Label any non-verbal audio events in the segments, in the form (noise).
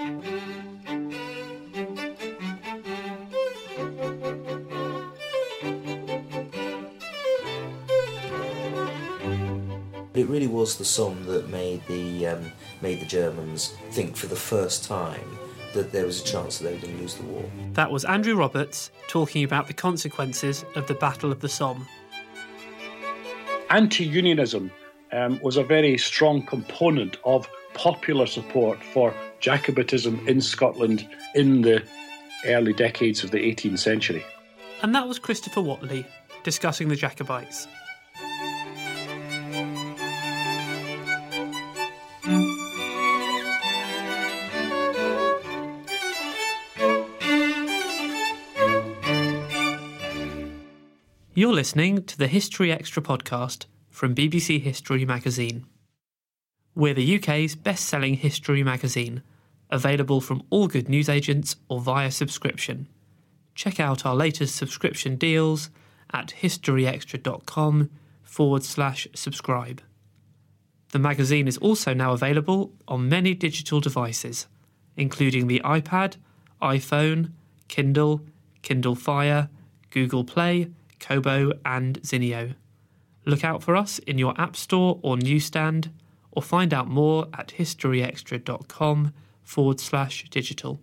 It really was the Somme that made the um, made the Germans think for the first time that there was a chance that they were going to lose the war. That was Andrew Roberts talking about the consequences of the Battle of the Somme. Anti unionism um, was a very strong component of popular support for Jacobitism in Scotland in the early decades of the 18th century. And that was Christopher Whatley discussing the Jacobites. You're listening to the History Extra podcast from BBC History magazine. We're the UK's best selling history magazine, available from all good newsagents or via subscription. Check out our latest subscription deals at historyextra.com forward slash subscribe. The magazine is also now available on many digital devices, including the iPad, iPhone, Kindle, Kindle Fire, Google Play, Kobo, and Zinio. Look out for us in your App Store or newsstand, or find out more at historyextra.com forward slash digital.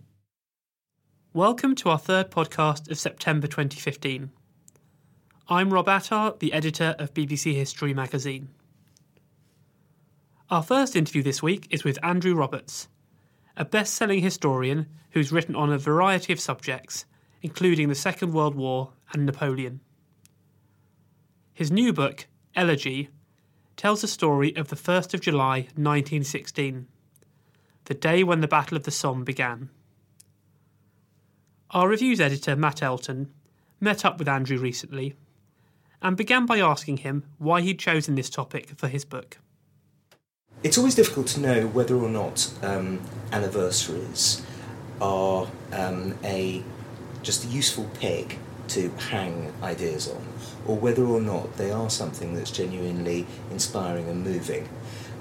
Welcome to our third podcast of September 2015. I'm Rob Attar, the editor of BBC History magazine. Our first interview this week is with Andrew Roberts, a best selling historian who's written on a variety of subjects, including the Second World War and Napoleon. His new book, Elegy, tells the story of the 1st of July 1916, the day when the Battle of the Somme began. Our reviews editor, Matt Elton, met up with Andrew recently and began by asking him why he'd chosen this topic for his book. It's always difficult to know whether or not um, anniversaries are um, a just a useful peg to hang ideas on, or whether or not they are something that's genuinely inspiring and moving.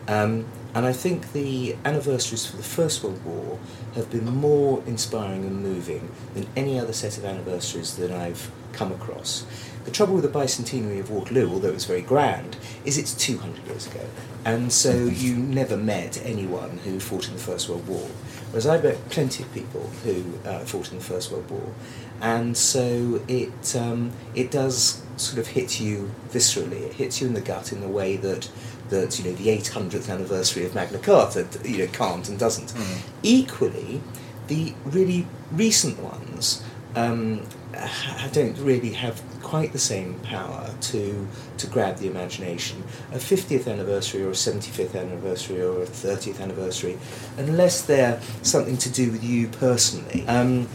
Um, and I think the anniversaries for the First World War have been more inspiring and moving than any other set of anniversaries that I've come across. The trouble with the bicentenary of Waterloo, although it was very grand, is it's 200 years ago. And so you never met anyone who fought in the First World War. Whereas I met plenty of people who uh, fought in the First World War. And so it, um, it does sort of hit you viscerally. It hits you in the gut in the way that that you know the 800th anniversary of Magna Carta you know can't and doesn't. Mm. Equally, the really recent ones um, don't really have quite the same power to to grab the imagination. A 50th anniversary or a 75th anniversary or a 30th anniversary, unless they're something to do with you personally, um,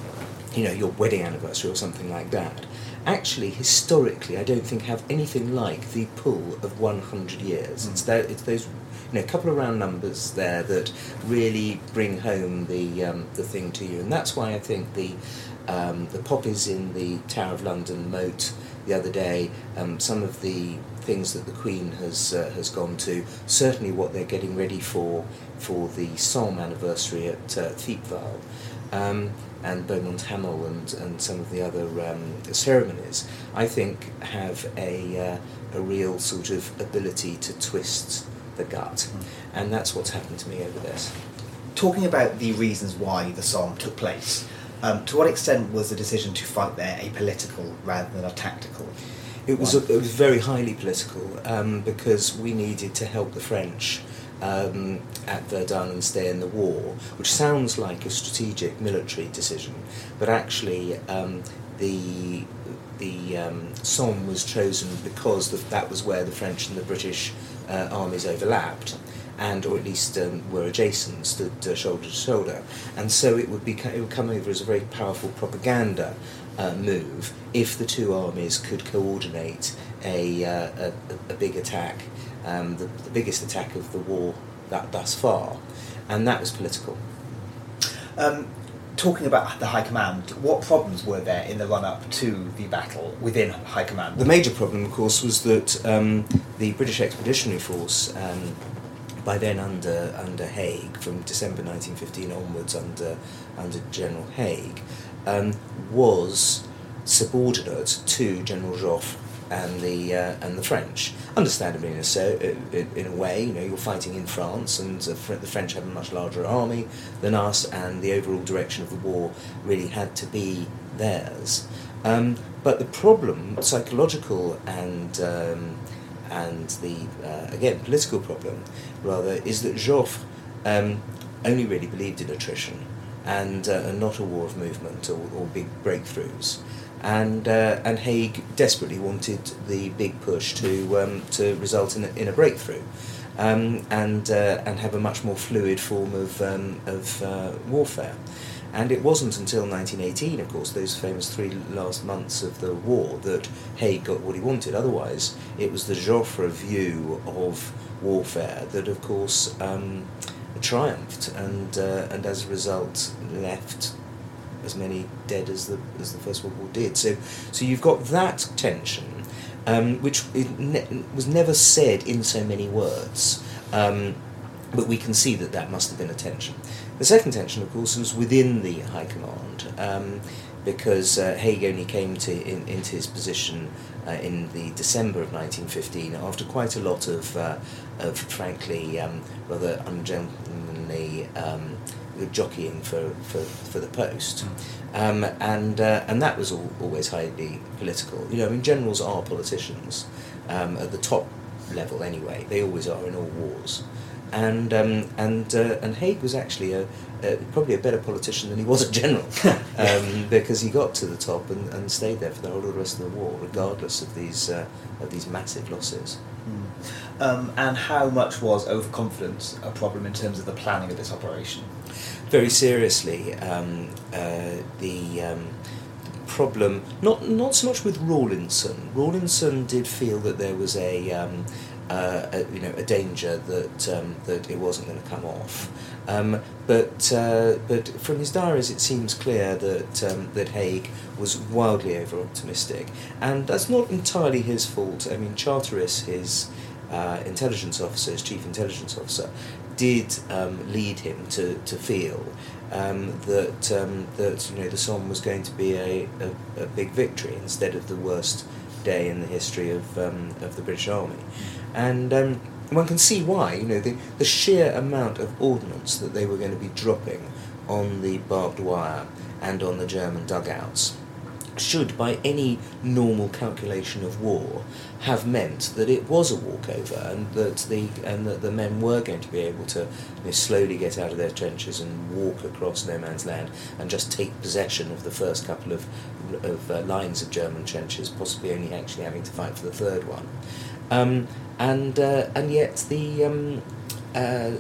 you know, your wedding anniversary or something like that. Actually, historically, I don't think have anything like the pull of 100 years. It's, tho- it's those you know, a couple of round numbers there that really bring home the um, the thing to you, and that's why I think the um, the poppies in the Tower of London moat the other day, um, some of the things that the Queen has uh, has gone to, certainly what they're getting ready for for the Somme anniversary at uh, Thiepval, um, and Beaumont Hamel and, and some of the other um, ceremonies, I think have a, uh, a real sort of ability to twist the gut. Mm. And that's what's happened to me over this. Talking about the reasons why the Somme took place, um, to what extent was the decision to fight there a political rather than a tactical? It was, a, it was very highly political um, because we needed to help the French um, at Verdun and stay in the war, which sounds like a strategic military decision, but actually um, the the um, Somme was chosen because the, that was where the French and the British uh, armies overlapped. And, or at least um, were adjacent, stood uh, shoulder to shoulder, and so it would be it would come over as a very powerful propaganda uh, move if the two armies could coordinate a, uh, a, a big attack, um, the, the biggest attack of the war that, thus far, and that was political. Um, talking about the High Command, what problems were there in the run up to the battle within High Command? The major problem, of course, was that um, the British Expeditionary Force, um, by then under under Haig, from December 1915 onwards, under under General Haig, um, was subordinate to General Joffre and the uh, and the French. Understandably, in a, so, in a way, you know, you're fighting in France, and the French have a much larger army than us, and the overall direction of the war really had to be theirs. Um, but the problem, psychological and um, and the uh, again political problem, rather, is that Joffre um, only really believed in attrition and, uh, and not a war of movement or, or big breakthroughs and uh, and Haig desperately wanted the big push to um, to result in a, in a breakthrough, um, and uh, and have a much more fluid form of um, of uh, warfare. And it wasn't until 1918, of course, those famous three last months of the war, that Haig got what he wanted. Otherwise, it was the Joffre view of warfare that, of course, um, triumphed, and uh, and as a result left as many dead as the as the First World War did. So, so you've got that tension, um, which ne- was never said in so many words, um, but we can see that that must have been a tension. The second tension, of course, was within the High Command. Um, because uh, Haig only came to in, into his position uh, in the December of 1915 after quite a lot of, uh, of frankly, um, rather ungentlemanly um, jockeying for, for, for the post. Um, and, uh, and that was all, always highly political. You know, I mean, generals are politicians um, at the top level anyway. They always are in all wars. And, um, and, uh, and Haig was actually a, a, probably a better politician than he was a general (laughs) um, because he got to the top and, and stayed there for the whole of the rest of the war, regardless of these, uh, of these massive losses. Mm. Um, and how much was overconfidence a problem in terms of the planning of this operation? Very seriously, um, uh, the um, problem not not so much with Rawlinson. Rawlinson did feel that there was a, um, uh, a you know a danger that um, that it wasn't going to come off. Um, but uh, but from his diaries, it seems clear that um, that Haig was wildly over optimistic, and that's not entirely his fault. I mean, Charteris, his uh, intelligence officer, his chief intelligence officer, did um, lead him to, to feel um, that um, that you know the Somme was going to be a, a, a, big victory instead of the worst day in the history of um, of the British Army, and um, one can see why. You know the the sheer amount of ordnance that they were going to be dropping on the barbed wire and on the German dugouts should, by any normal calculation of war, have meant that it was a walkover and that the and that the men were going to be able to you know, slowly get out of their trenches and walk across no man's land and just take possession of the first couple of of uh, lines of German trenches, possibly only actually having to fight for the third one, um, and uh, and yet the um, uh,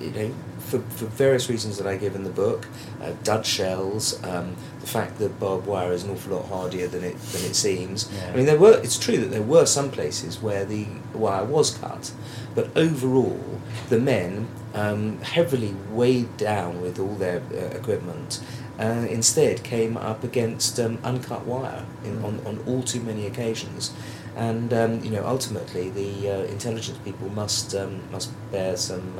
you know for, for various reasons that I give in the book, uh, dud shells, um, the fact that barbed wire is an awful lot hardier than it than it seems. Yeah. I mean, there were. It's true that there were some places where the wire was cut, but overall, the men, um, heavily weighed down with all their uh, equipment, uh, instead came up against um, uncut wire in, Mm. on, on all too many occasions. And um, you know, ultimately, the uh, intelligence people must um, must bear some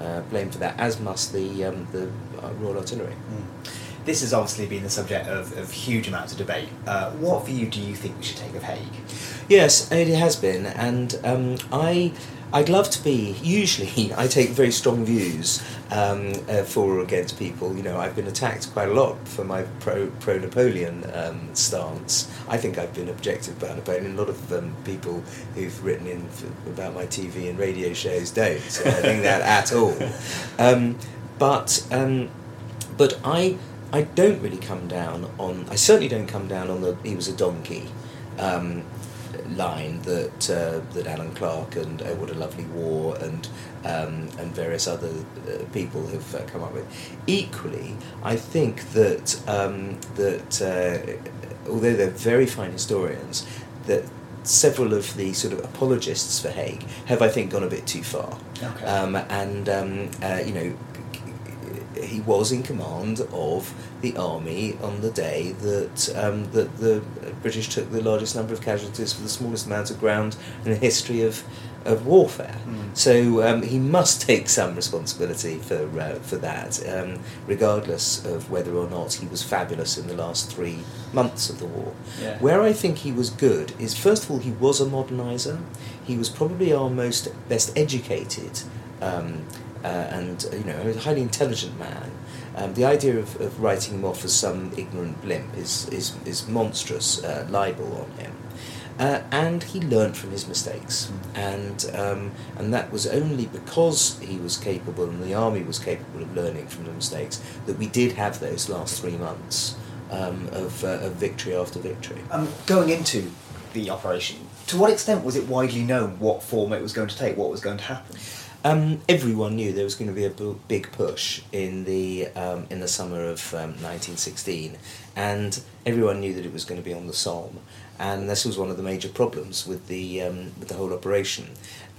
uh, blame for that, as must the um, the uh, Royal Artillery. This has obviously been the subject of, of huge amounts of debate. Uh, what view do you think we should take of Haig? Yes, it has been, and um, I. I'd love to be. Usually, (laughs) I take very strong views um, uh, for or against people. You know, I've been attacked quite a lot for my pro pro Napoleon um, stance. I think I've been objective about Napoleon. A lot of um, people who've written in f about my TV and radio shows don't. So I think that at all. (laughs) Um, but um, but I I don't really come down on. I certainly don't come down on the he was a donkey. Um, line that uh, that Alan Clark and Oh What a Lovely War and um, and various other uh, people have uh, come up with. Equally, I think that um, that uh, although they're very fine historians, that several of the sort of apologists for Haig have, I think, gone a bit too far. Okay. Um, and um, uh, you know, he was in command of the army on the day that um, that the British took the largest number of casualties for the smallest amount of ground in the history of of warfare. So um, he must take some responsibility for uh, for that, um, regardless of whether or not he was fabulous in the last three months of the war. Yeah. Where I think he was good is first of all he was a modernizer. He was probably our most best educated um, uh, and you know a highly intelligent man. Um, the idea of, of writing him off as some ignorant blimp is is, is monstrous uh, libel on him. Uh, and he learned from his mistakes, and um, and that was only because he was capable and the army was capable of learning from the mistakes that we did have those last three months um, of, uh, of victory after victory. Um, going into the operation, to what extent was it widely known what form it was going to take, what was going to happen? Um, everyone knew there was going to be a big push in the um, in the summer of um, 1916, and everyone knew that it was going to be on the Somme, and this was one of the major problems with the um, with the whole operation.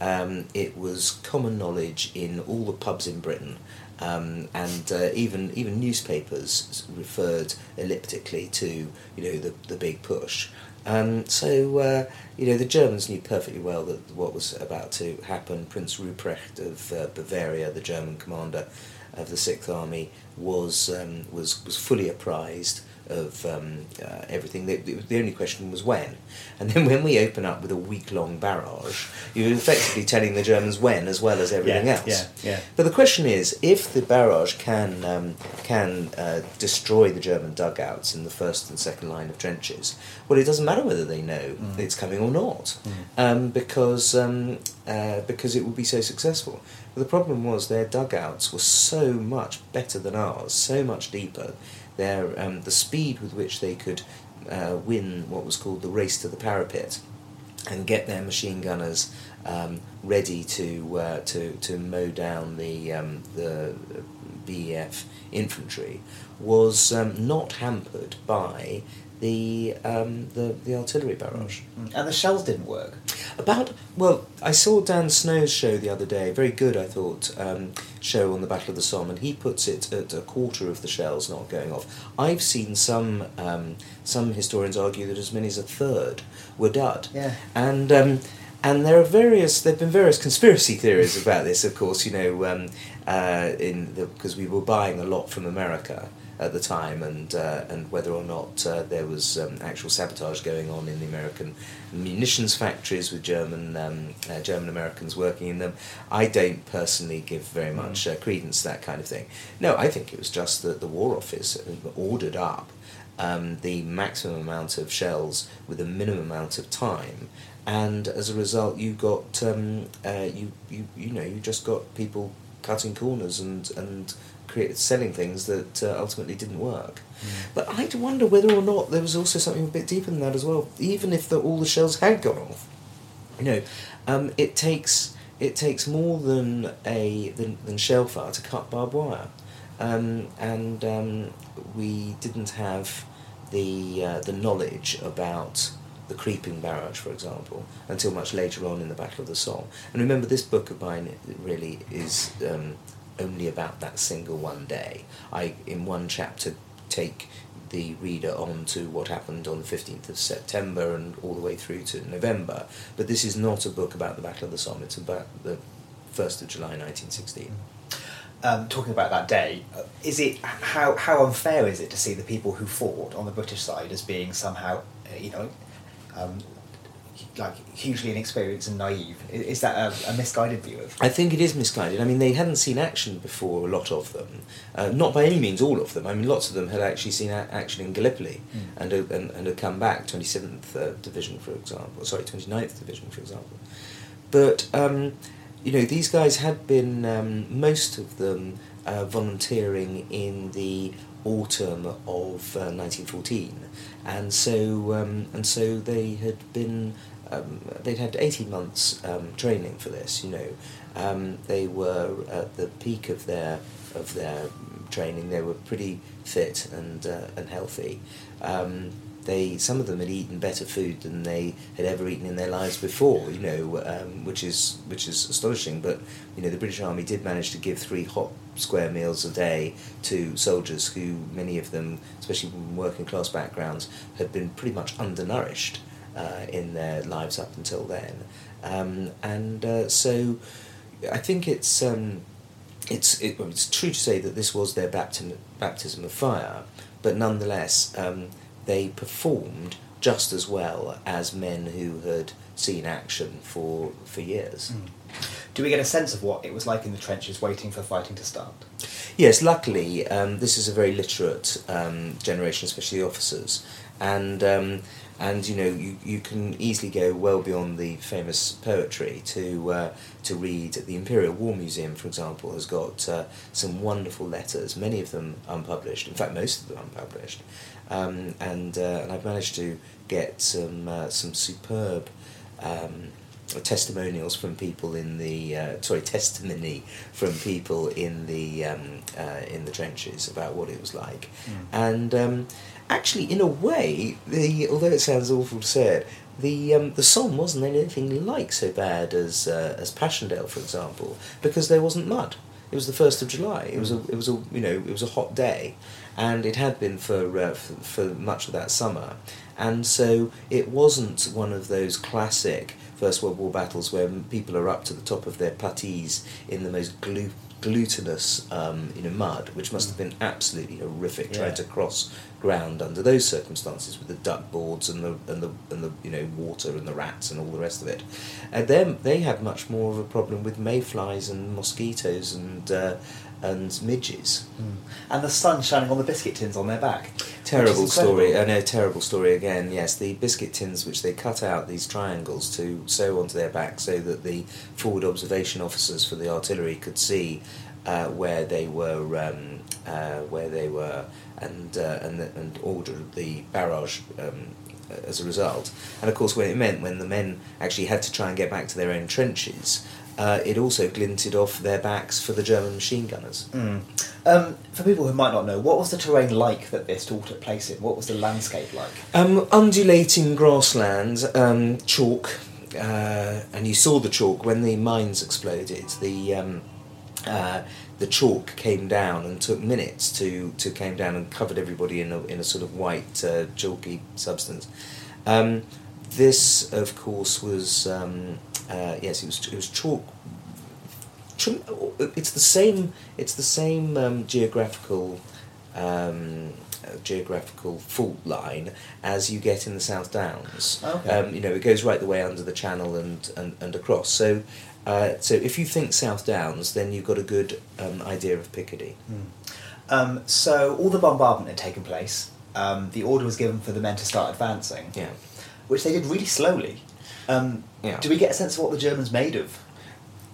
Um, it was common knowledge in all the pubs in Britain. Um, and uh, even even newspapers referred elliptically to you know the the big push. Um, so uh, you know the Germans knew perfectly well that what was about to happen. Prince Ruprecht of uh, Bavaria, the German commander of the Sixth Army, was um, was was fully apprised of um, uh, everything. The, the only question was when. And then when we open up with a week long barrage, you're effectively telling the Germans when as well as everything Yeah, else. yeah, yeah. But the question is, if the barrage can um, can uh, destroy the German dugouts in the first and second line of trenches, well, it doesn't matter whether they know it's coming or not, um, because um, uh, because it will be so successful. But the problem was their dugouts were so much better than ours, so much deeper. Their um, the speed with which they could uh, win what was called the race to the parapet and get their machine gunners um, ready to uh, to to mow down the um, the BEF infantry was um, not hampered by the um, the the artillery barrage. And the shells didn't work. About well, I saw Dan Snow's show the other day. Very good, I thought. Um, show on the Battle of the Somme, and he puts it at a quarter of the shells not going off. I've seen some um, some historians argue that as many as a third were dud. Yeah. And um, and there are various. There've been various conspiracy theories about this. Of course, you know, um, uh, in because we were buying a lot from America at the time, and uh, and whether or not uh, there was um, actual sabotage going on in the American munitions factories with German um, uh, German Americans working in them. I don't personally give very much uh, credence to that kind of thing. No, I think it was just that the War Office ordered up um, the maximum amount of shells with a minimum amount of time, and as a result, you got um, uh, you, you you know you just got people cutting corners and and create, selling things that uh, ultimately didn't work. But I'd wonder whether or not there was also something a bit deeper than that as well. Even if the, all the shells had gone off, you know, um, it takes it takes more than a than, than shell fire to cut barbed wire, um, and um, we didn't have the uh, the knowledge about the creeping barrage, for example, until much later on in the Battle of the Somme. And remember, this book of mine really is um, only about that single one day. I in one chapter take the reader on to what happened on the 15th of September and all the way through to November. But this is not a book about the Battle of the Somme, it's about the 1st of July 1916. Um, talking about that day, uh, is it how how unfair is it to see the people who fought on the British side as being somehow, uh, you know, um, like hugely inexperienced and naive? Is that a, a misguided view of? I think it is misguided. I mean, they hadn't seen action before, a lot of them. Uh, not by any means all of them. I mean, lots of them had actually seen a- action in Gallipoli and, uh, and, and had come back, 27th uh, Division, for example. Sorry, 29th Division, for example. But, um, you know, these guys had been, um, most of them, uh, volunteering in the autumn of uh, 1914. And so, um, and so they had been um, they'd had 18 months um, training for this, you know. Um, they were at the peak of their of their training. They were pretty fit and uh, and healthy. Um, they some of them had eaten better food than they had ever eaten in their lives before, you know, um, which is which is astonishing. But you know, the British Army did manage to give three hot square meals a day to soldiers who many of them, especially from working class backgrounds, had been pretty much undernourished uh, in their lives up until then. Um, and uh, so I think it's, um, it's, it, well, it's true to say that this was their baptism, baptism of fire, but nonetheless um, they performed just as well as men who had seen action for, for years. Do we get a sense of what it was like in the trenches, waiting for fighting to start? Yes, luckily, um, this is a very literate um, generation, especially the officers, and um, and you know you, you can easily go well beyond the famous poetry to uh, to read. The Imperial War Museum, for example, has got uh, some wonderful letters, many of them unpublished. In fact, most of them unpublished, um, and uh, and I've managed to get some uh, some superb. Um, testimonials from people in the uh, sorry testimony from people in the um, uh, in the trenches about what it was like, and um, actually in a way the although it sounds awful to say it. The um, the Somme wasn't anything like so bad as uh, as Passchendaele, for example, because there wasn't mud. It was the first of July. It was a it was a you know it was a hot day, and it had been for uh, for, for much of that summer, and so it wasn't one of those classic First World War battles where people are up to the top of their puttees in the most glu- glutinous um, you know mud, which must have been absolutely horrific trying to cross ground under those circumstances with the duck boards and the and the and the you know water and the rats and all the rest of it. And then they had much more of a problem with mayflies and mosquitoes and uh, and midges. And the sun shining on the biscuit tins on their back. Terrible Which is incredible. story. I know, terrible story again. Yes, the biscuit tins which they cut out these triangles to sew onto their back so that the forward observation officers for the artillery could see uh, where they were, um, uh, where they were, and uh, and and order the barrage. Um, as a result, and of course, when it meant when the men actually had to try and get back to their own trenches, uh, it also glinted off their backs for the German machine gunners. Um, for people who might not know, what was the terrain like that this all took place in? What was the landscape like? Um, undulating grassland, um, chalk, uh, and you saw the chalk when the mines exploded. The um, uh, the chalk came down and took minutes to, to came down and covered everybody in a, in a sort of white uh, chalky substance. Um, this, of course, was um, uh, yes, it was it was chalk. It's the same. It's the same um, geographical um, geographical fault line as you get in the South Downs. Okay. Um, you know, it goes right the way under the channel and, and, and across. So, uh, so if you think South Downs, then you've got a good um, idea of Picardy. Um, so all the bombardment had taken place. Um, the order was given for the men to start advancing, Yeah. which they did really slowly. Um, Yeah. Do we get a sense of what the Germans made of?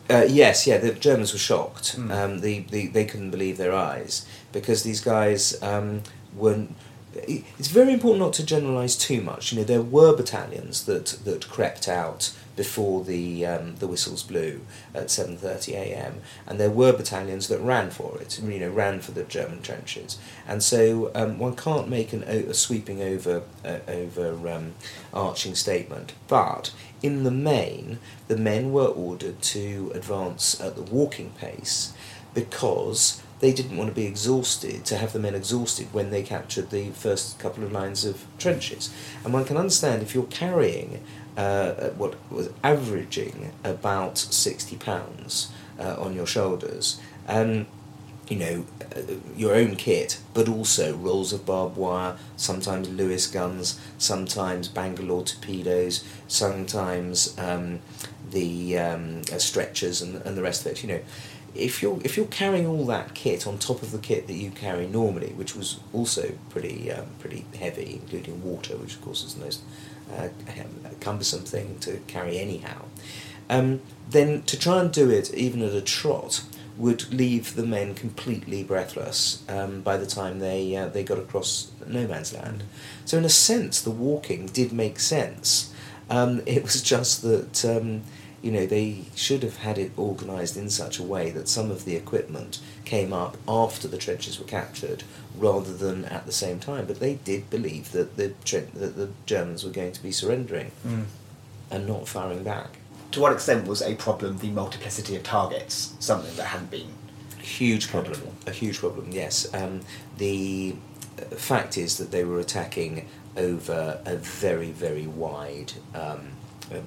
Uh, yes, yeah, the Germans were shocked. Mm. Um, the, the, they couldn't believe their eyes because these guys um, weren't. It's very important not to generalise too much. You know, there were battalions that, that crept out before the um, the whistles blew at seven thirty a.m. and there were battalions that ran for it. You know, ran for the German trenches, and so um, one can't make an, a sweeping over uh, over um, arching statement. But in the main, the men were ordered to advance at the walking pace because they didn't want to be exhausted, to have the men exhausted when they captured the first couple of lines of trenches. And one can understand if you're carrying uh, what was averaging about 60 pounds uh, on your shoulders, um, you know, uh, your own kit, but also rolls of barbed wire, sometimes Lewis guns, sometimes Bangalore torpedoes, sometimes um, the um, uh, stretchers and, and the rest of it. You know, if you're if you're carrying all that kit on top of the kit that you carry normally, which was also pretty um, pretty heavy, including water, which of course is the most uh, cumbersome thing to carry anyhow, um, then to try and do it even at a trot would leave the men completely breathless um, by the time they uh, they got across no man's land. So in a sense, the walking did make sense. Um, (laughs) it was just that um, you know they should have had it organised in such a way that some of the equipment came up after the trenches were captured rather than at the same time. But they did believe that the that the Germans were going to be surrendering Mm. and not firing back. To what extent was a problem the multiplicity of targets, something that hadn't been? Huge problem. A huge problem. Yes. Um, the uh, fact is that they were attacking over a very very wide. Um, um,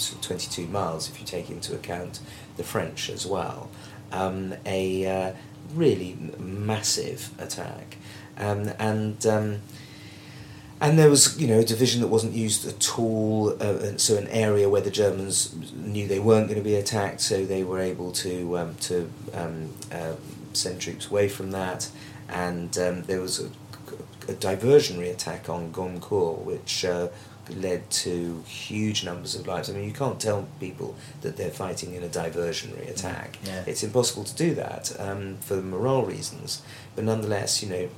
sort of 22 miles if you take into account the French as well. Um, a uh, really massive attack. Um, and um, and there was, you know, a division that wasn't used at all. Uh, so an area where the Germans knew they weren't going to be attacked, so they were able to um, to um, uh, send troops away from that. And um, there was a, a diversionary attack on Gommecourt, which uh, led to huge numbers of lives. I mean, you can't tell people that they're fighting in a diversionary attack. Yeah. It's impossible to do that um, for morale reasons. But nonetheless, you know,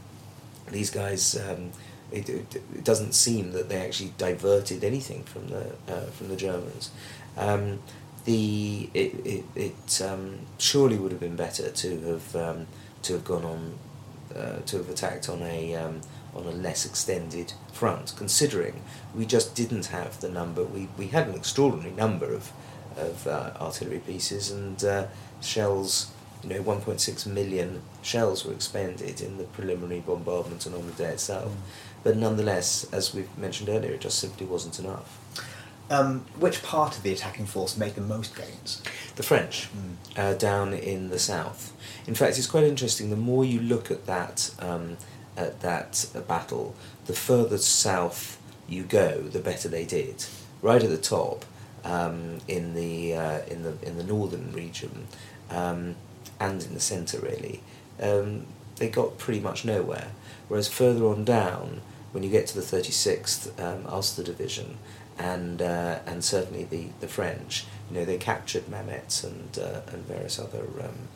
these guys. Um, it, it, it doesn't seem that they actually diverted anything from the uh, from the Germans. Um, the it it, it um, surely would have been better to have um, to have gone on uh, to have attacked on a um, on a less extended front, considering we just didn't have the number. We, we had an extraordinary number of of uh, artillery pieces and uh, shells. You know, 1.6 million shells were expended in the preliminary bombardment and on the day itself. But nonetheless, as we've mentioned earlier, it just simply wasn't enough. Um, which part of the attacking force made the most gains? The French, uh, down in the south. In fact, it's quite interesting. The more you look at that um, at that battle, the further south you go, the better they did. Right at the top, um, in the uh, in the in the northern region, um, and in the centre really, um, they got pretty much nowhere. Whereas further on down, when you get to the thirty sixth um, Ulster Division, and uh, and certainly the, the French, you know, they captured Mametz and uh, and various other um,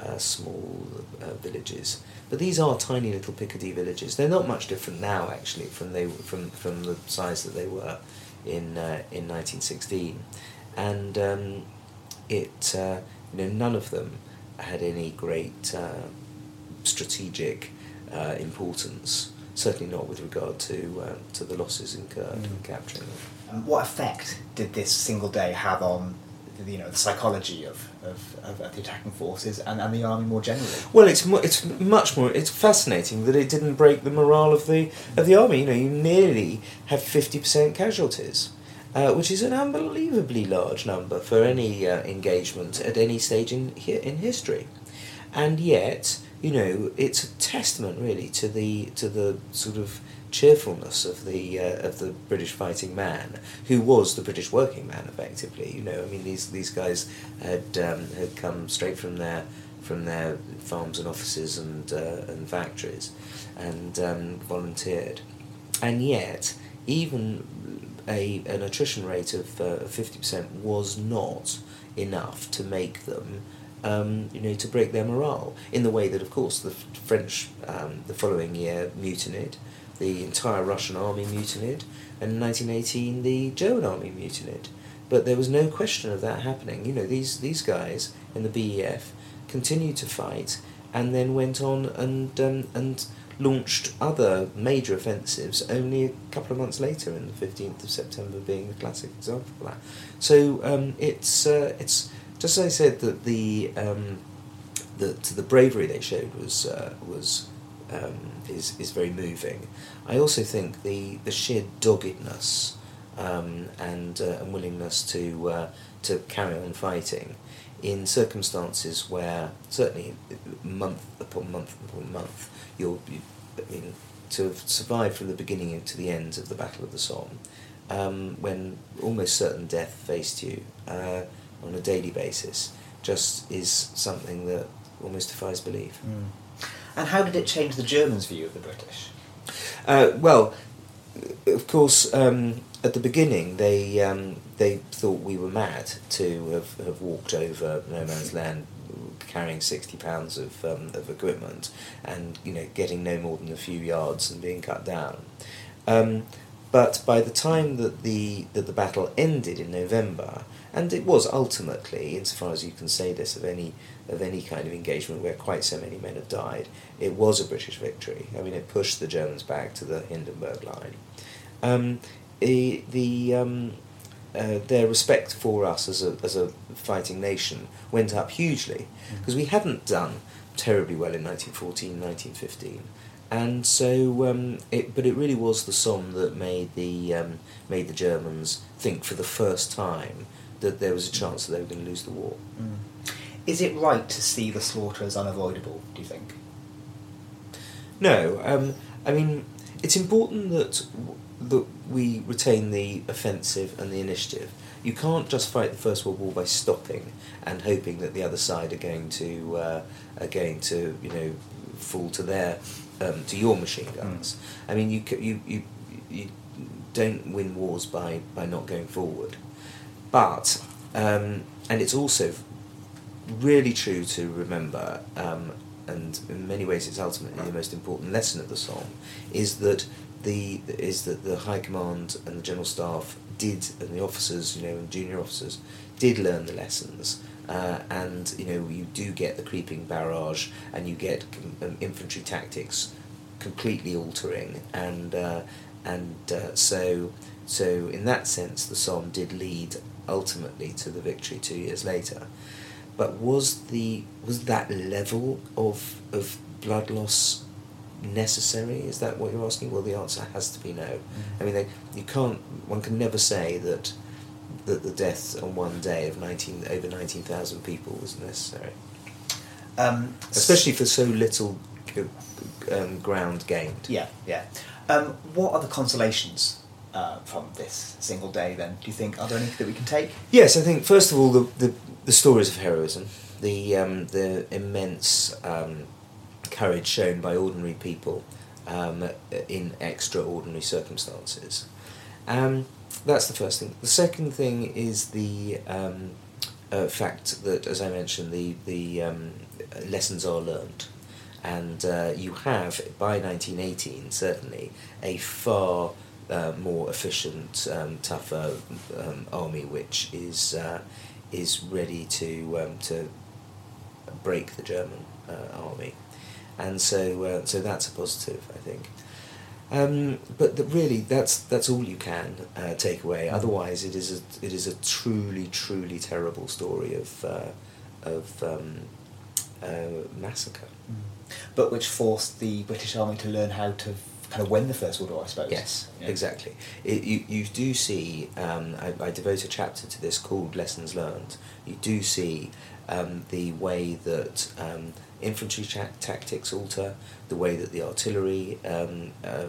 uh, small uh, villages. But these are tiny little Picardy villages. They're not much different now, actually, from they from from the size that they were in uh, in nineteen sixteen, and um, it uh, you know none of them had any great uh, strategic uh, importance. Certainly not with regard to uh, to the losses incurred in capturing them. Um, what effect did this single day have on you know the psychology of, of, of, of the attacking forces and, and the army more generally? Well, it's mu- it's much more. It's fascinating that it didn't break the morale of the of the army. You know, you nearly have fifty percent casualties, uh, which is an unbelievably large number for any uh, engagement at any stage in in history, and yet you know it's a testament really to the to the sort of cheerfulness of the uh, of the British fighting man, who was the British working man effectively. You know, I mean these these guys had um, had come straight from their from their farms and offices and uh, and factories, and um, volunteered, and yet even a an attrition rate of fifty percent was not enough to make them. Um, you know, to break their morale in the way that, of course, the French um, the following year mutinied, the entire Russian army mutinied, and in 1918 the German army mutinied. But there was no question of that happening. You know, these, these guys in the BEF continued to fight and then went on and, um, and launched other major offensives only a couple of months later, in the 15th of September being the classic example of that. So um, it's, uh, it's just as I said that the, um, that the bravery they showed was uh, was um, is is very moving. I also think the the sheer doggedness um, and uh, and willingness to uh, to carry on fighting in circumstances where certainly month upon month upon month you'll you, I mean to have survived from the beginning to the end of the Battle of the Somme, um, when almost certain death faced you uh, on a daily basis, just is something that almost defies belief. Mm. And how did it change the Germans' view of the British? Uh, well, of course, um, at the beginning they um, they thought we were mad to have, have walked over no man's land carrying sixty pounds of um, of equipment and you know getting no more than a few yards and being cut down. Um, but by the time that the that the battle ended in November, and it was ultimately, insofar as you can say this of any of any kind of engagement where quite so many men have died, it was a British victory. I mean, it pushed the Germans back to the Hindenburg line. Um, the, the um, uh, their respect for us as a, as a fighting nation went up hugely because mm. we hadn't done terribly well in 1914, 1915. And so, um, it, but it really was the Somme that made the um, made the Germans think for the first time that there was a chance that they were going to lose the war. Mm. Is it right to see the slaughter as unavoidable? Do you think? No, um, I mean it's important that that we retain the offensive and the initiative. You can't just fight the First World War by stopping and hoping that the other side are going to uh, are going to you know fall to their um, to your machine guns. Mm. I mean, you you you you don't win wars by by not going forward, but um, and it's also really true to remember. Um, and in many ways, it's ultimately the most important lesson of the Somme, is that the is that the High Command and the General Staff did, and the officers, you know, and junior officers, did learn the lessons. Uh, and you know you do get the creeping barrage, and you get um, infantry tactics completely altering, and uh, and uh, so so in that sense, the Somme did lead ultimately to the victory two years later. But was the was that level of of blood loss necessary? Is that what you're asking? Well, the answer has to be no. Mm. I mean, they, you can't. One can never say that that the death on one day of nineteen over nineteen thousand people was necessary. Um, Especially for so little um, ground gained. Yeah, yeah. Um, what are the consolations uh, from this single day? Then, do you think are there anything that we can take? Yes, I think first of all the the, the stories of heroism, the um, the immense um, courage shown by ordinary people um, in extraordinary circumstances. Um, that's the first thing. The second thing is the um, uh, fact that, as I mentioned, the the um, lessons are learned, and uh, you have by nineteen eighteen certainly a far uh, more efficient, um, tougher um, army, which is uh, is ready to to break the German uh, army and so uh, so that's a positive, I think. Um, but the, really, that's that's all you can uh, take away. Mm. Otherwise, it is a it is a truly truly terrible story of uh, of um, uh, massacre. Mm. But which forced the British Army to learn how to kind of win the First World War, I suppose. Yes, yeah. exactly. It, you you do see. Um, I, I devote a chapter to this called Lessons Learned. You do see um, the way that um, infantry tra- tactics alter, the way that the artillery um, uh,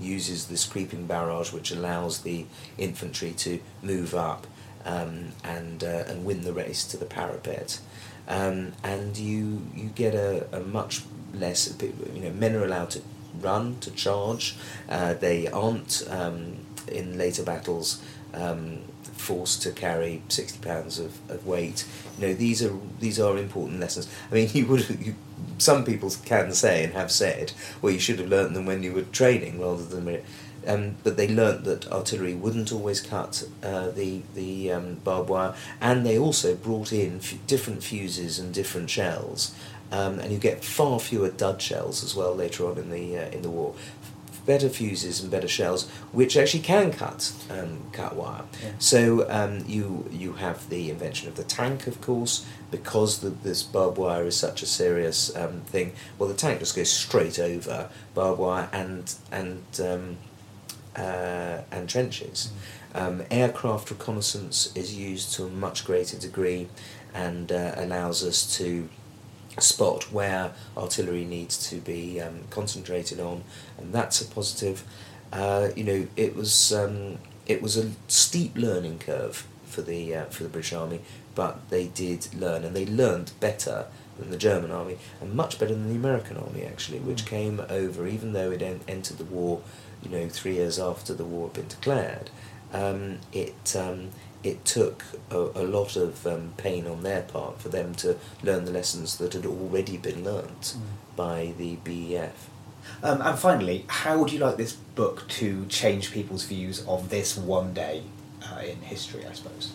uses this creeping barrage, which allows the infantry to move up um, and uh, and win the race to the parapet, um, and you you get a, a much less you know men are allowed to run to charge, uh, they aren't um, in later battles. Um, forced to carry sixty pounds of, of weight. You know, these are these are important lessons. I mean, (laughs) you would you, some people can say and have said, well, you should have learnt them when you were training rather than. Um, but they learnt that artillery wouldn't always cut uh, the the um, barbed wire, and they also brought in f- different fuses and different shells, um, and you get far fewer dud shells as well later on in the uh, in the war better fuses and better shells, which actually can cut um, cut wire. Yeah. So um, you you have the invention of the tank, of course, because the, this barbed wire is such a serious um, thing. Well, the tank just goes straight over barbed wire and and um, uh, and trenches. Um, aircraft reconnaissance is used to a much greater degree, and uh, allows us to spot where artillery needs to be um, concentrated on, and that's a positive. Uh, you know, it was um, it was a steep learning curve for the uh, for the British Army, but they did learn, and they learned better than the German army, and much better than the American army actually, which came over even though it en- entered the war, you know, three years after the war had been declared. Um, it um, it took a, a lot of um, pain on their part for them to learn the lessons that had already been learnt by the BEF. Um, and finally, how would you like this book to change people's views of this one day uh, in history? I suppose.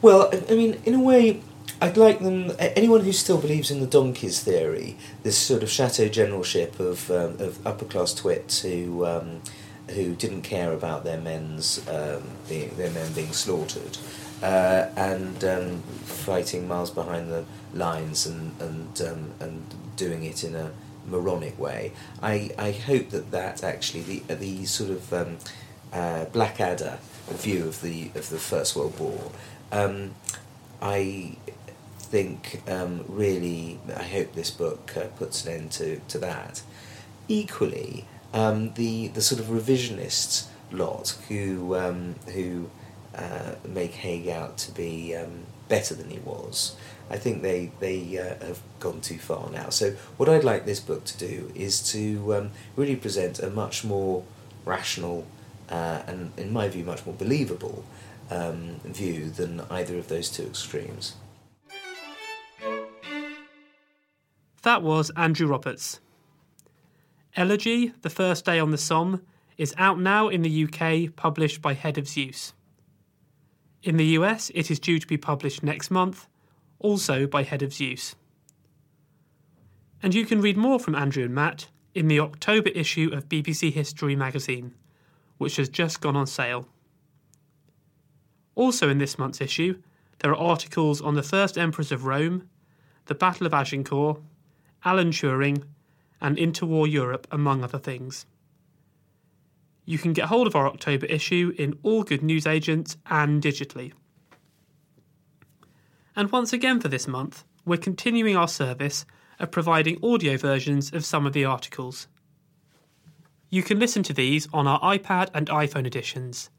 Well, I, I mean, in a way, I'd like them. Anyone who still believes in the donkeys theory, this sort of chateau generalship of um, of upper class twits who um, who didn't care about their men's um, being their men being slaughtered, uh, and um, fighting miles behind the lines and and um, and doing it in a moronic way. I, I hope that that actually the the sort of um, uh, Blackadder view of the of the First World War. Um, I think um, really I hope this book uh, puts an end to, to that. Equally, um, the the sort of revisionists lot who um, who uh, make Haig out to be um, better than he was. I think they they uh, have gone too far now. So what I'd like this book to do is to um, really present a much more rational uh, and, in my view, much more believable um, view than either of those two extremes. That was Andrew Roberts. Elegy, The First Day on the Somme, is out now in the UK, published by Head of Zeus. In the US, it is due to be published next month, also by Head of Zeus. And you can read more from Andrew and Matt in the October issue of BBC History magazine, which has just gone on sale. Also in this month's issue, there are articles on the first emperors of Rome, the Battle of Agincourt, Alan Turing, and interwar Europe, among other things. You can get hold of our October issue in all good newsagents and digitally. And once again for this month, we're continuing our service of providing audio versions of some of the articles. You can listen to these on our iPad and iPhone editions,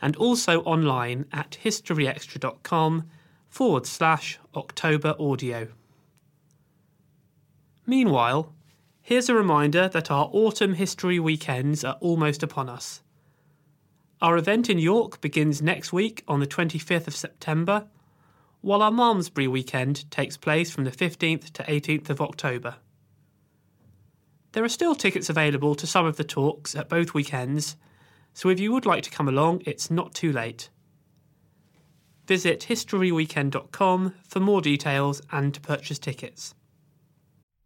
and also online at historyextra.com forward slash October audio. Meanwhile, here's a reminder that our autumn history weekends are almost upon us. Our event in York begins next week on the 25th of September, while our Malmesbury weekend takes place from the 15th to 18th of October. There are still tickets available to some of the talks at both weekends, so if you would like to come along, it's not too late. Visit historyweekend.com for more details and to purchase tickets.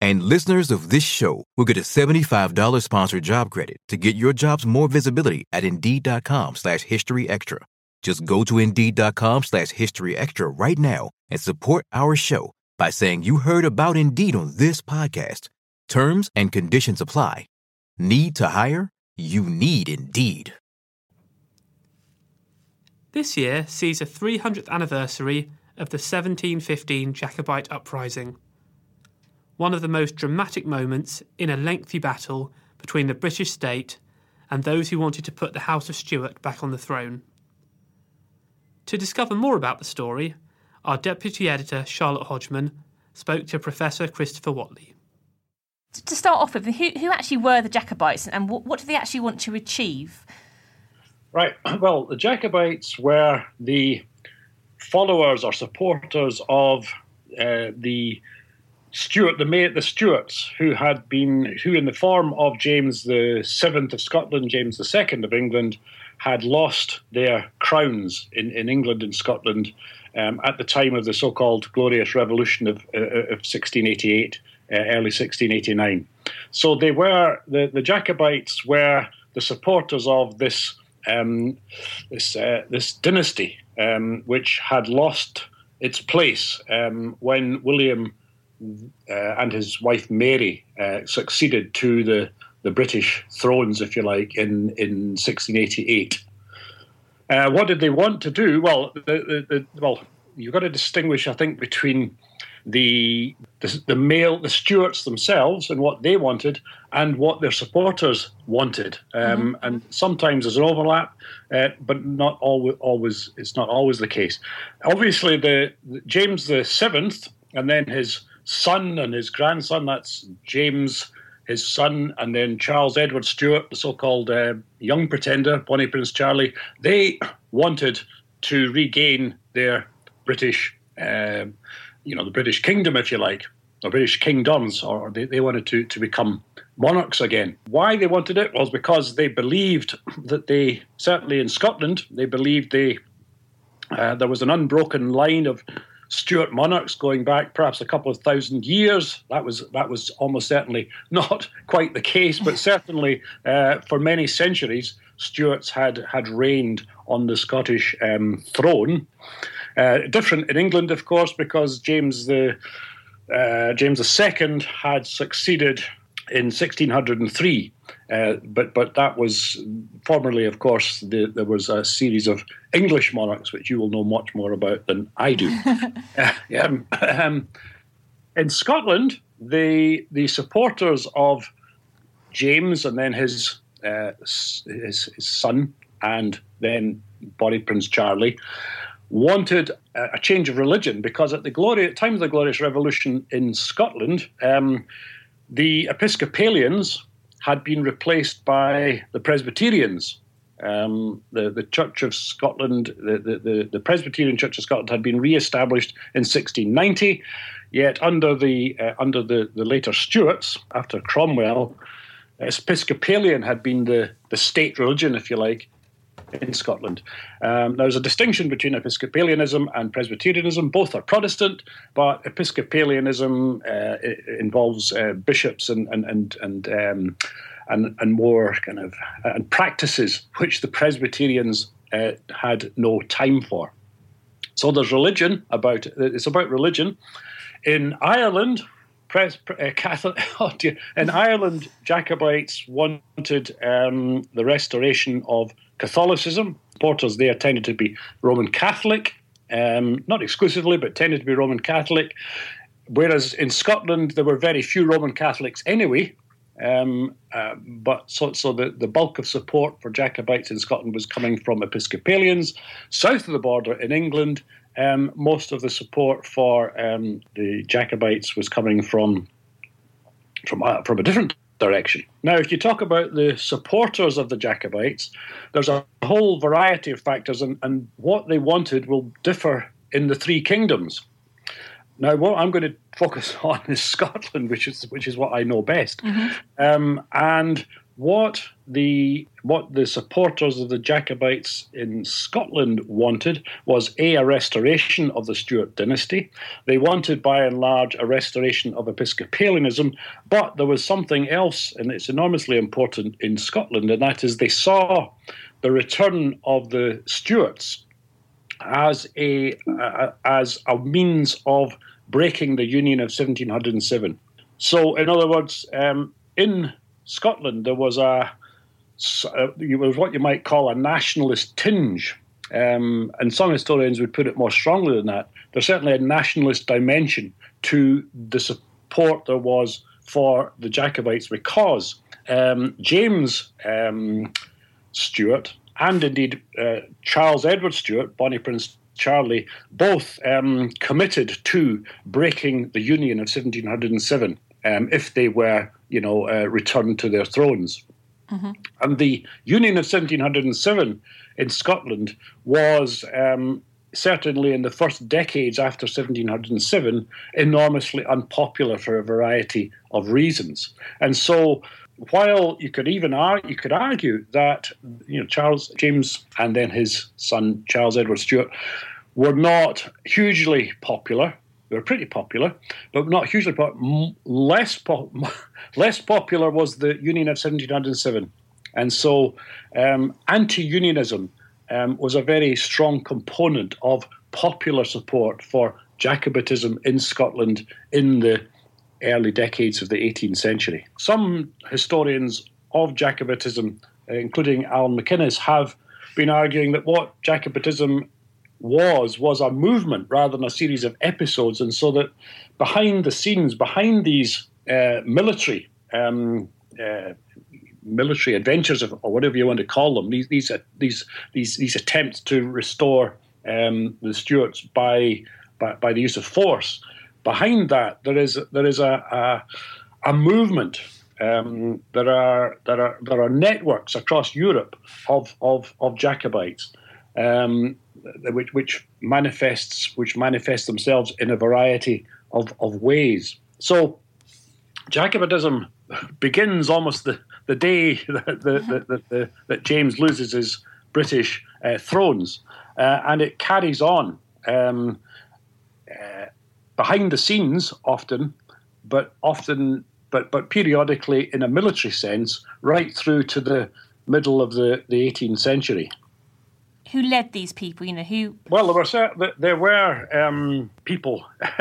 And listeners of this show will get a $75 sponsored job credit to get your jobs more visibility at Indeed.com slash History Extra. Just go to Indeed.com slash History Extra right now and support our show by saying you heard about Indeed on this podcast. Terms and conditions apply. Need to hire? You need Indeed. This year sees the 300th anniversary of the 1715 Jacobite uprising one of the most dramatic moments in a lengthy battle between the British state and those who wanted to put the House of Stuart back on the throne. To discover more about the story, our deputy editor Charlotte Hodgman spoke to Professor Christopher Whatley. To start off with, who, who actually were the Jacobites and what, what do they actually want to achieve? Right. (clears throat) Well, the Jacobites were the followers or supporters of uh, the Stuart, the mate, the Stuarts, who had been, who in the form of James the Seventh of Scotland, James the Second of England, had lost their crowns in, in England and Scotland um, at the time of the so-called Glorious Revolution of, uh, of 1688, uh, early 1689. So they were the, the Jacobites were the supporters of this um, this uh, this dynasty, um, which had lost its place um, when William uh, and his wife Mary uh, succeeded to the, the British thrones, if you like, in, in 1688. Uh, what did they want to do? Well, the, the, the, well, you've got to distinguish, I think, between the, the, the male, the Stuarts themselves, and what they wanted, and what their supporters wanted. Um, mm-hmm. And sometimes there's an overlap, uh, but not always, always. It's not always the case. Obviously, the, the James the Seventh, and then his son and his grandson. That's James, his son, and then Charles Edward Stuart, the so-called uh, young pretender, Bonnie Prince Charlie. They (coughs) wanted to regain their British, uh, you know, the British kingdom, if you like, or British kingdoms, or they, they wanted to, to become monarchs again. Why they wanted it was because they believed (coughs) that they, certainly in Scotland, they believed they uh, there was an unbroken line of Stuart monarchs going back perhaps a couple of thousand years. That was that was almost certainly (laughs) not quite the case, but (laughs) certainly uh, for many centuries, Stuarts had had reigned on the Scottish um, throne. Uh, different in England, of course, because James the uh, James II had succeeded in 1603 uh, but but that was formerly, of course, the, there was a series of English monarchs, which you will know much more about than I do. (laughs) uh, um, (laughs) um, in Scotland, the the supporters of James and then his, uh, his, his son and then Bonnie Prince Charlie wanted a, a, change of religion because at the glory, at time of the Glorious Revolution in Scotland, um, the Episcopalians had been replaced by the Presbyterians. Um, the, the Church of Scotland, the, the, the, Presbyterian Church of Scotland had been re-established in 1690, yet under the uh, under the, the later Stuarts, after Cromwell, Episcopalian had been the, the state religion, if you like, in Scotland. Um, there's a distinction between Episcopalianism and Presbyterianism. Both are Protestant, but Episcopalianism uh, involves uh, bishops and and and and, um, and, and more kind of uh, and practices which the Presbyterians uh, had no time for. So there's religion about it's about religion. In Ireland, Uh, Catholic, (laughs) oh dear, in Ireland, Jacobites wanted um, the restoration of Catholicism. Supporters there tended to be Roman Catholic, um, not exclusively, but tended to be Roman Catholic. Whereas in Scotland, there were very few Roman Catholics anyway. Um, uh, but so, so the, the bulk of support for Jacobites in Scotland was coming from Episcopalians. South of the border in England, um, most of the support for um, the Jacobites was coming from from uh, from a different direction. Now, if you talk about the supporters of the Jacobites, there's a whole variety of factors, and, and what they wanted will differ in the three kingdoms. Now, what I'm going to focus (laughs) on is Scotland, which is which is what I know best, mm-hmm. um, and what the what the supporters of the Jacobites in Scotland wanted was a, a restoration of the Stuart dynasty. They wanted, by and large, a restoration of Episcopalianism, but there was something else, and it's enormously important in Scotland, and that is they saw the return of the Stuarts as a uh, as a means of breaking the Union of 1707. So, in other words, um, in Scotland, there was a uh, was what you might call a nationalist tinge. Um, and some historians would put it more strongly than that. There's certainly a nationalist dimension to the support there was for the Jacobites because um, James um, Stuart and indeed uh, Charles Edward Stuart, Bonnie Prince Charlie, both um, committed to breaking the Union of 1707 um, if they were, you know, uh, returned to their thrones. Mm-hmm. And the Union of 1707 in Scotland was um, certainly in the first decades after 1707 enormously unpopular for a variety of reasons. And so while you could even argue, you could argue that you know Charles James and then his son Charles Edward Stuart were not hugely popular. They were pretty popular, but not hugely popular. Less, po- (laughs) less popular was the Union of 1707. And so um, anti unionism um, was a very strong component of popular support for Jacobitism in Scotland in the early decades of the 18th century. Some historians of Jacobitism, including Allan Macinnes, have been arguing that what Jacobitism was was a movement rather than a series of episodes, and so that behind the scenes, behind these uh, military um, uh, military adventures, or whatever you want to call them, these these these these, these attempts to restore um, the Stuarts by, by, by the use of force. Behind that, there is there is a a, a movement. Um, there are there are there are networks across Europe of of, of Jacobites, um, which which manifests which manifest themselves in a variety of, of ways. So, Jacobitism begins almost the the day (laughs) that, the, the, the, that James loses his British uh, thrones, uh, and it carries on um, uh, behind the scenes often, but often, but but periodically in a military sense, right through to the middle of the, the 18th century. Who led these people? You know who? Well, there were there were um, people (laughs)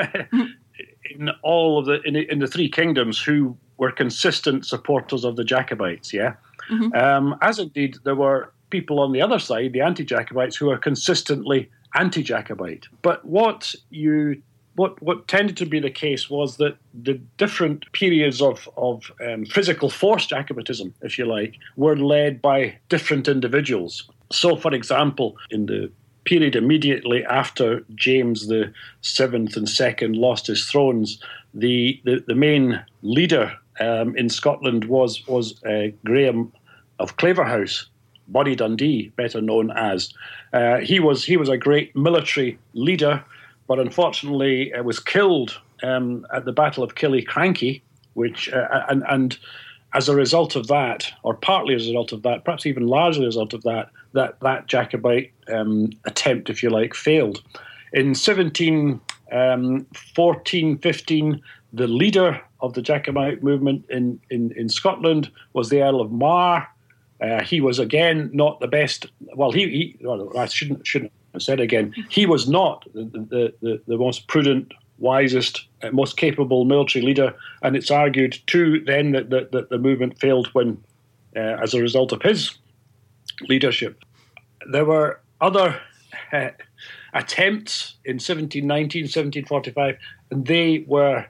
in all of the in, in the three kingdoms who were consistent supporters of the Jacobites, yeah? Mm-hmm. Um, as indeed there were people on the other side, the anti Jacobites, who were consistently anti Jacobite. But what you what, what tended to be the case was that the different periods of, of um, physical force Jacobitism, if you like, were led by different individuals. So, for example, in the period immediately after James the Seventh and Second lost his thrones, the, the, the main leader um, in Scotland was was uh, Graham of Claverhouse, Bonnie Dundee, better known as. Uh, he was he was a great military leader, but unfortunately uh, was killed um, at the Battle of Killiecrankie, which uh, and and as a result of that, or partly as a result of that, perhaps even largely as a result of that, that that Jacobite um, attempt, if you like, failed. In 17, um, 14, 15, the leader of the Jacobite movement in, in, in Scotland was the Earl of Mar. Uh, he was again not the best. Well, he, he well, I shouldn't shouldn't have said again. He was not the the, the most prudent, wisest, uh, most capable military leader, and it's argued too then that, that, that the movement failed when, uh, as a result of his leadership. There were other uh, attempts in 1719, 1745, and they were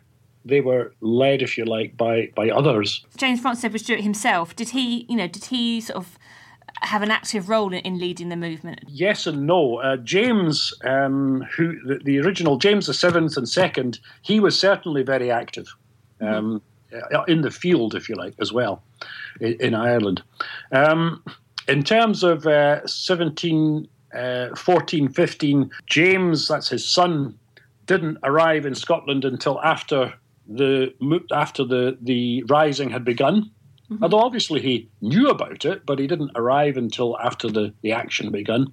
they were led, if you like, by by others. James Francis Edward Stuart himself did he, you know, did he sort of have an active role in, in leading the movement? Yes and no. Uh, James, um, who the, the, original James the seventh and second, he was certainly very active um, mm-hmm. in the field, if you like, as well in, in Ireland. Um, in terms of uh, 17, uh, 14, 15, James, that's his son, didn't arrive in Scotland until after the after the the rising had begun. Mm-hmm. Although obviously he knew about it, but he didn't arrive until after the, the action began.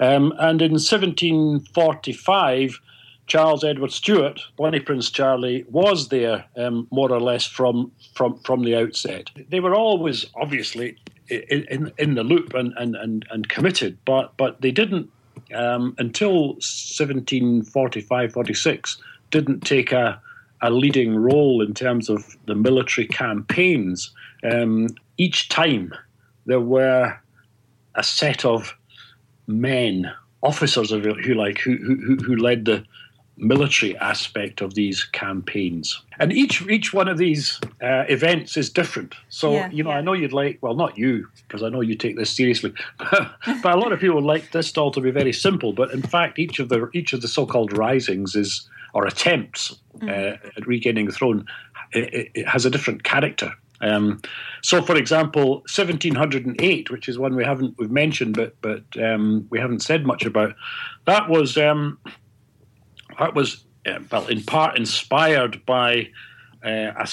Um, and in 1745, Charles Edward Stuart, Bonnie Prince Charlie, was there um, more or less from, from, from the outset. They were always obviously in, in, in the loop and, and, and, and committed, but, but they didn't, um, until 1745 46, didn't take a, a leading role in terms of the military campaigns. Um, each time there were a set of men, officers, you like, who, who, who led the military aspect of these campaigns. And each each one of these uh, events is different. So yeah, you know, yeah. I know you'd like well, not you because I know you take this seriously, (laughs) but a lot of people like this all to be very simple. But in fact, each of the each of the so-called risings is or attempts mm. uh, at regaining the throne it, it has a different character. Um, so, for example, 1708, which is one we haven't we've mentioned, but but um, we haven't said much about, that was um, that was uh, well in part inspired by uh, a,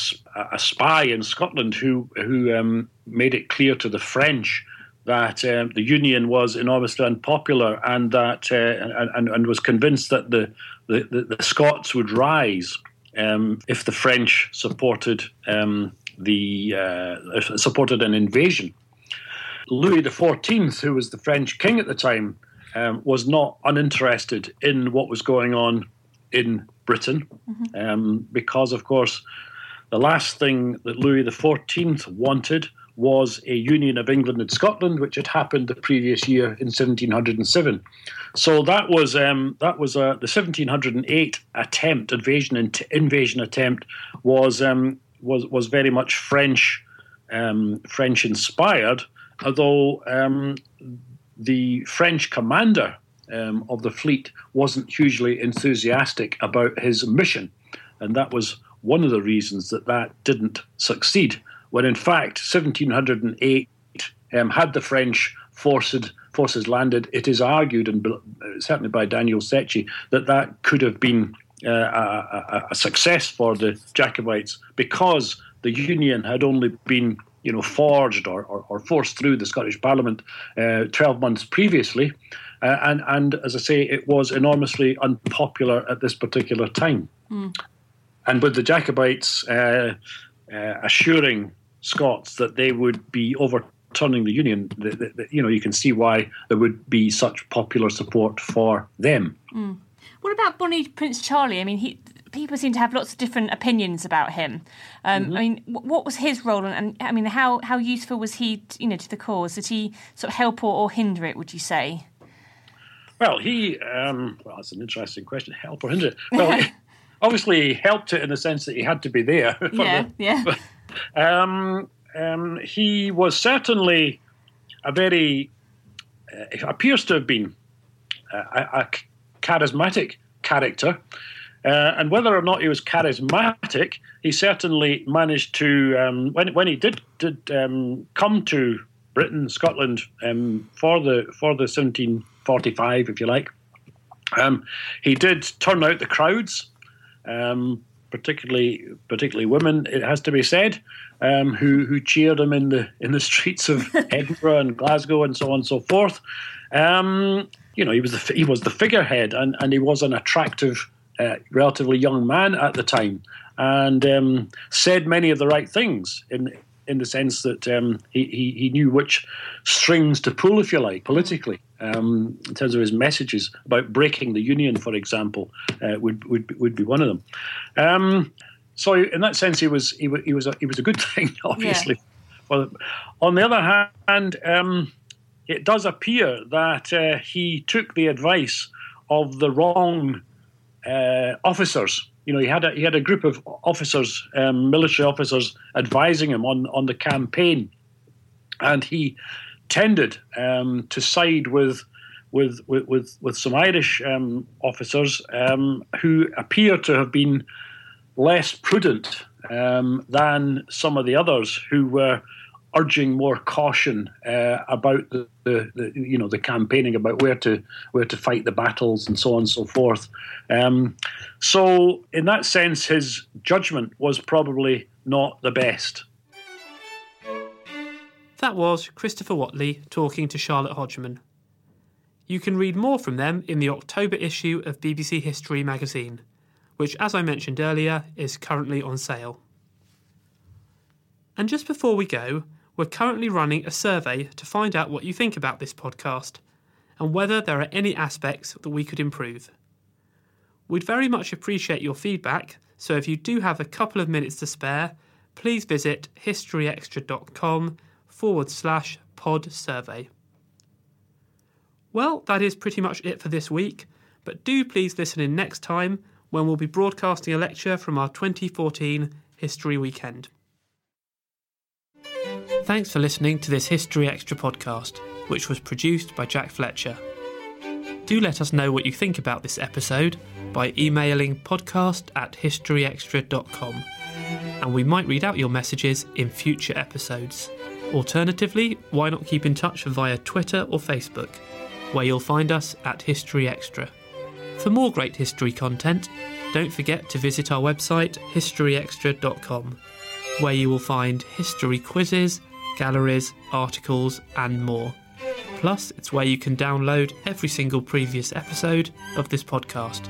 a, spy in Scotland who who um, made it clear to the French that uh, the Union was enormously unpopular and that uh, and, and was convinced that the, the, the Scots would rise um, if the French supported um, the uh, supported an invasion. Louis XIV, who was the French king at the time, um, was not uninterested in what was going on in Britain, mm-hmm. um, because, of course, the last thing that Louis XIV wanted was a union of England and Scotland, which had happened the previous year in 1707. So that was um, that was uh, the 1708 attempt, invasion invasion attempt was um, was was very much French um, French inspired, although um, the French commander um, of the fleet wasn't hugely enthusiastic about his mission, and that was one of the reasons that that didn't succeed. When in fact, 1708 um, had the French forces forces landed, it is argued, and certainly by Daniel Szechi, that that could have been uh, a, a, success for the Jacobites because the Union had only been you know, forged or, or, or forced through the Scottish Parliament uh, 12 months previously. Uh, and, and as I say, it was enormously unpopular at this particular time. Mm. And with the Jacobites uh, uh, assuring Scots that they would be overturning the Union, the, the, the, you know, you can see why there would be such popular support for them. Mm. What about Bonnie Prince Charlie? I mean, he, people seem to have lots of different opinions about him. Um, mm-hmm. I mean, what was his role, and, and, I mean, how how useful was he, you know, to the cause? Did he sort of help or, or hinder it? Would you say? Well, he um, well, that's an interesting question. Help or hinder it? Well, (laughs) obviously, he helped it in the sense that he had to be there. (laughs) yeah, the, yeah. (laughs) Um, um, he was certainly a very uh, appears to have been a, a charismatic character. Uh, and whether or not he was charismatic, he certainly managed to, um, when, when he did, did um, come to Britain, Scotland, um, for the for the 1745, if you like, um, he did turn out the crowds, um, particularly particularly women. It has to be said, um, who who cheered him in the in the (laughs) streets of (laughs) Edinburgh and Glasgow and so on and so forth. Um, you know, he was the he was the figurehead, and, and he was an attractive, uh, relatively young man at the time, and um, said many of the right things in in the sense that um, he, he, he knew which strings to pull, if you like, politically. Um, in terms of his messages about breaking the union, for example, uh, would would would be one of them. Um, so, in that sense, he was he was he was a, he was a good (laughs) thing, obviously. Yeah. Well, on the other hand um, it does appear that uh, he took the advice of the wrong uh, officers. You know, he had a, he had a group of officers, um, military officers, advising him on on the campaign, and he tended um, to side with. With, with, with, some Irish um, officers um, who appear to have been less prudent um, than some of the others who were urging more caution uh, about the, the, the, you know the campaigning about where to where to fight the battles and so on and so forth. Um, so in that sense, his judgment was probably not the best. That was Christopher Whatley talking to Charlotte Hodgman. You can read more from them in the October issue of BBC History magazine, which, as I mentioned earlier, is currently on sale. And just before we go, we're currently running a survey to find out what you think about this podcast and whether there are any aspects that we could improve. We'd very much appreciate your feedback, so if you do have a couple of minutes to spare, please visit historyextra.com forward slash pod survey. Well, that is pretty much it for this week, but do please listen in next time when we'll be broadcasting a lecture from our 2014 History Weekend. Thanks for listening to this History Extra podcast, which was produced by Jack Fletcher. Do let us know what you think about this episode by emailing podcast at historyextra.com, and we might read out your messages in future episodes. Alternatively, why not keep in touch via Twitter or Facebook, where you'll find us at History Extra. For more great history content, don't forget to visit our website historyextra.com, where you will find history quizzes, galleries, articles, and more. Plus, it's where you can download every single previous episode of this podcast.